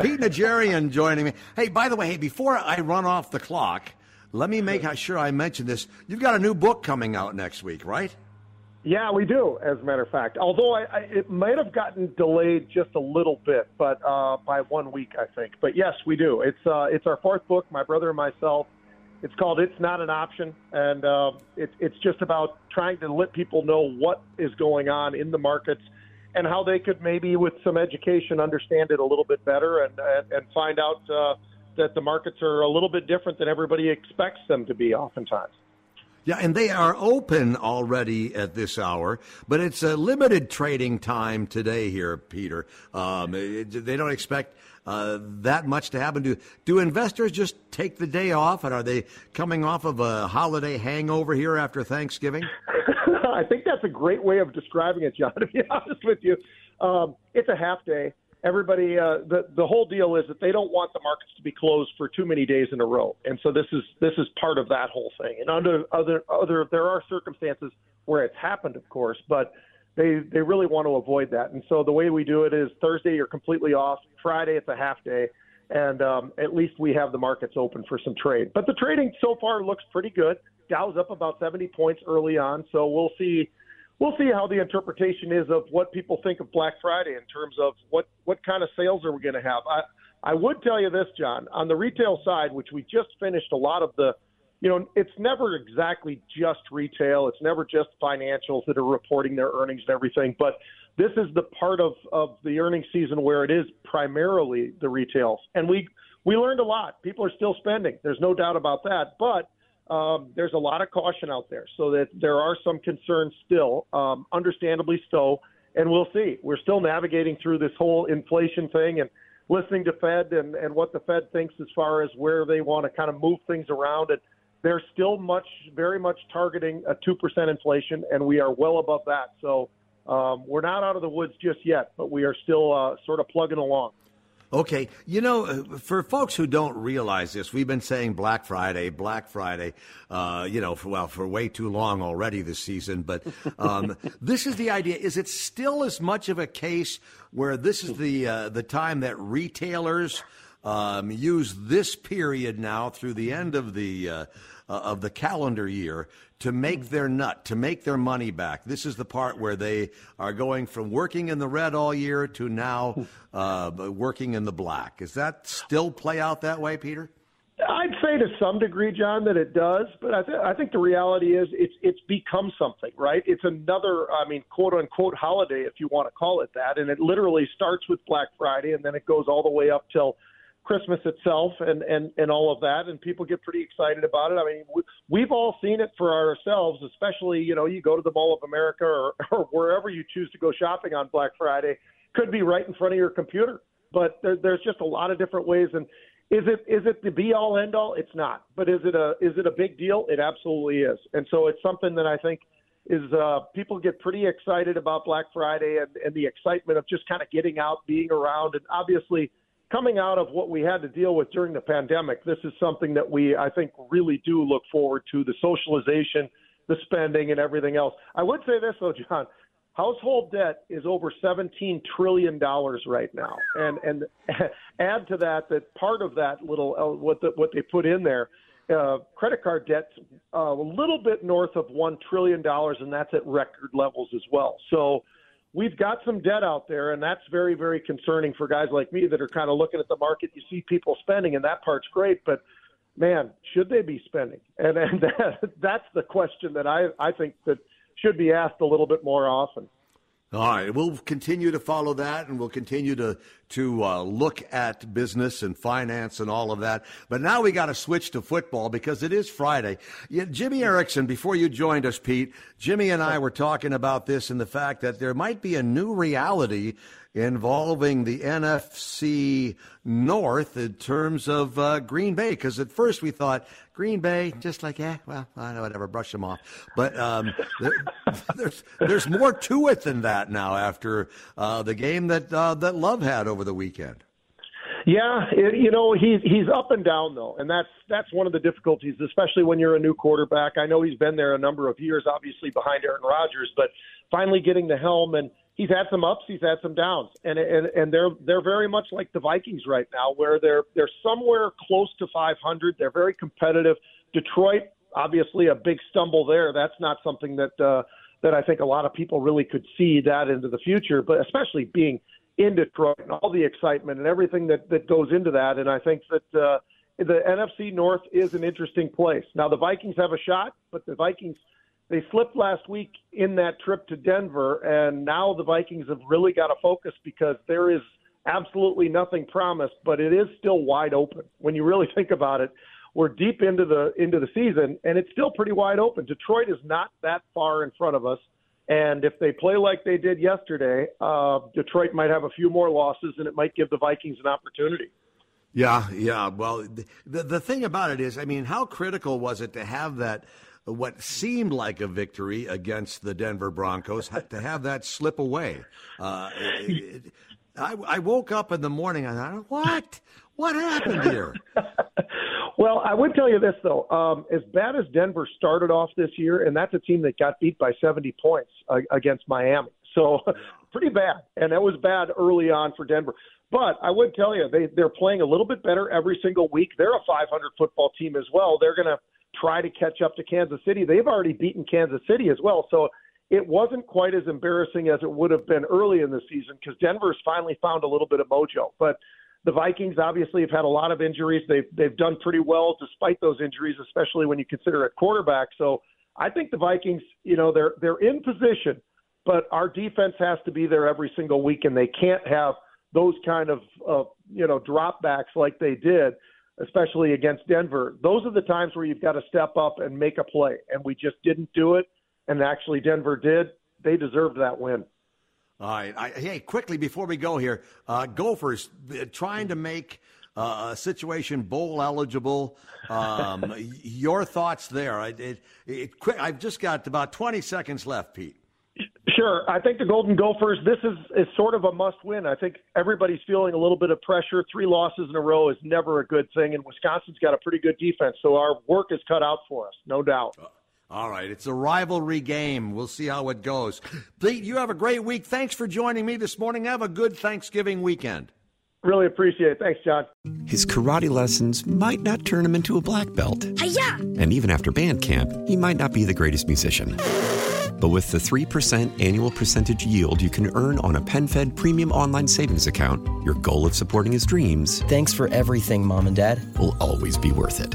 Pete Najarian joining me. Hey, by the way, hey, before I run off the clock, let me make sure I mention this. You've got a new book coming out next week, right? Yeah, we do, as a matter of fact. Although I, I, it might have gotten delayed just a little bit, but uh, by one week, I think. But yes, we do. It's uh, it's our fourth book, my brother and myself. It's called "It's Not an Option," and uh, it, it's just about trying to let people know what is going on in the markets and how they could maybe, with some education, understand it a little bit better and and, and find out uh, that the markets are a little bit different than everybody expects them to be, oftentimes. Yeah, and they are open already at this hour, but it's a limited trading time today here, Peter. Um, they don't expect uh, that much to happen. Do do investors just take the day off, and are they coming off of a holiday hangover here after Thanksgiving? I think that's a great way of describing it, John. To be honest with you, um, it's a half day. Everybody, uh, the the whole deal is that they don't want the markets to be closed for too many days in a row, and so this is this is part of that whole thing. And under other other, there are circumstances where it's happened, of course, but they they really want to avoid that. And so the way we do it is Thursday you're completely off. Friday it's a half day, and um, at least we have the markets open for some trade. But the trading so far looks pretty good. Dow's up about 70 points early on, so we'll see. We'll see how the interpretation is of what people think of Black Friday in terms of what what kind of sales are we going to have. I I would tell you this, John, on the retail side, which we just finished a lot of the you know, it's never exactly just retail. It's never just financials that are reporting their earnings and everything. But this is the part of, of the earnings season where it is primarily the retail. And we we learned a lot. People are still spending. There's no doubt about that. But um, there's a lot of caution out there, so that there are some concerns still, um, understandably so. And we'll see. We're still navigating through this whole inflation thing and listening to Fed and, and what the Fed thinks as far as where they want to kind of move things around. And they're still much, very much targeting a 2% inflation, and we are well above that. So um, we're not out of the woods just yet, but we are still uh, sort of plugging along. Okay, you know, uh, for folks who don't realize this, we've been saying Black Friday, Black Friday, uh, you know, for well, for way too long already this season. But um, this is the idea: is it still as much of a case where this is the uh, the time that retailers um, use this period now through the end of the uh, uh, of the calendar year to make their nut, to make their money back. This is the part where they are going from working in the red all year to now uh, working in the black. Does that still play out that way, Peter? I'd say to some degree, John, that it does, but I, th- I think the reality is it's it's become something, right? It's another, I mean, quote unquote holiday, if you want to call it that, and it literally starts with Black Friday, and then it goes all the way up till Christmas itself, and and and all of that, and people get pretty excited about it. I mean, we, we've all seen it for ourselves, especially you know, you go to the Mall of America or, or wherever you choose to go shopping on Black Friday, could be right in front of your computer, but there, there's just a lot of different ways and is it is it the be all end all? It's not. But is it a is it a big deal? It absolutely is. And so it's something that I think is uh, people get pretty excited about Black Friday and, and the excitement of just kind of getting out, being around, and obviously coming out of what we had to deal with during the pandemic. This is something that we I think really do look forward to the socialization, the spending, and everything else. I would say this though, John. Household debt is over 17 trillion dollars right now, and and add to that that part of that little uh, what the, what they put in there, uh, credit card debt's uh, a little bit north of one trillion dollars, and that's at record levels as well. So we've got some debt out there, and that's very, very concerning for guys like me that are kind of looking at the market. You see people spending, and that part's great, but man, should they be spending? And and that, that's the question that I I think that should be asked a little bit more often. All right, we'll continue to follow that, and we'll continue to to uh, look at business and finance and all of that. But now we got to switch to football because it is Friday. Yeah, Jimmy Erickson, before you joined us, Pete, Jimmy and I were talking about this and the fact that there might be a new reality involving the NFC North in terms of uh, Green Bay. Because at first we thought Green Bay, just like, yeah, well, I know, whatever, brush them off. But um, there, there's there's more to it than that now after uh, the game that uh, that Love had over the weekend. Yeah, it, you know he's he's up and down though, and that's that's one of the difficulties, especially when you're a new quarterback. I know he's been there a number of years, obviously behind Aaron Rodgers, but finally getting the helm and he's had some ups, he's had some downs, and and and they're they're very much like the Vikings right now, where they're they're somewhere close to 500. They're very competitive. Detroit, obviously, a big stumble there. That's not something that uh, that I think a lot of people really could see that into the future, but especially being in Detroit and all the excitement and everything that that goes into that. And I think that. Uh, the NFC North is an interesting place. Now the Vikings have a shot, but the Vikings they slipped last week in that trip to Denver, and now the Vikings have really got to focus because there is absolutely nothing promised, but it is still wide open. When you really think about it, we're deep into the into the season, and it's still pretty wide open. Detroit is not that far in front of us, and if they play like they did yesterday, uh, Detroit might have a few more losses, and it might give the Vikings an opportunity. Yeah, yeah. Well, the the thing about it is, I mean, how critical was it to have that? what seemed like a victory against the Denver Broncos to have that slip away. Uh, it, it, I, I, woke up in the morning and I thought, what? What happened here? Well, I would tell you this, though. Um, as bad as Denver started off this year, and that's a team that got beat by 70 points uh, against Miami. So pretty bad. And that was bad early on for Denver. But I would tell you, they, they're playing a little bit better every single week. They're a 500 football team as well. They're going to – try to catch up to Kansas City. They've already beaten Kansas City as well. So it wasn't quite as embarrassing as it would have been early in the season because Denver's finally found a little bit of mojo. But the Vikings obviously have had a lot of injuries. They've they've done pretty well despite those injuries, especially when you consider at quarterback. So I think the Vikings, you know, they're they're in position, but our defense has to be there every single week, and they can't have those kind of uh, you know dropbacks like they did especially against Denver, those are the times where you've got to step up and make a play. And we just didn't do it. And actually, Denver did. They deserved that win. All right. I, hey, quickly before we go here, uh, Gophers uh, trying to make uh, a situation bowl eligible. Um, your thoughts there? It, it, it, quick, I've just got about 20 seconds left, Pete. Sure. I think the Golden Gophers, this is, is sort of a must win. I think everybody's feeling a little bit of pressure. Three losses in a row is never a good thing, and Wisconsin's got a pretty good defense, so our work is cut out for us, no doubt. All right. It's a rivalry game. We'll see how it goes. Pete, you have a great week. Thanks for joining me this morning. Have a good Thanksgiving weekend. Really appreciate it. Thanks, John. His karate lessons might not turn him into a black belt. Hi-ya! And even after band camp, he might not be the greatest musician. But with the 3% annual percentage yield you can earn on a PenFed premium online savings account, your goal of supporting his dreams. Thanks for everything, Mom and Dad. Will always be worth it.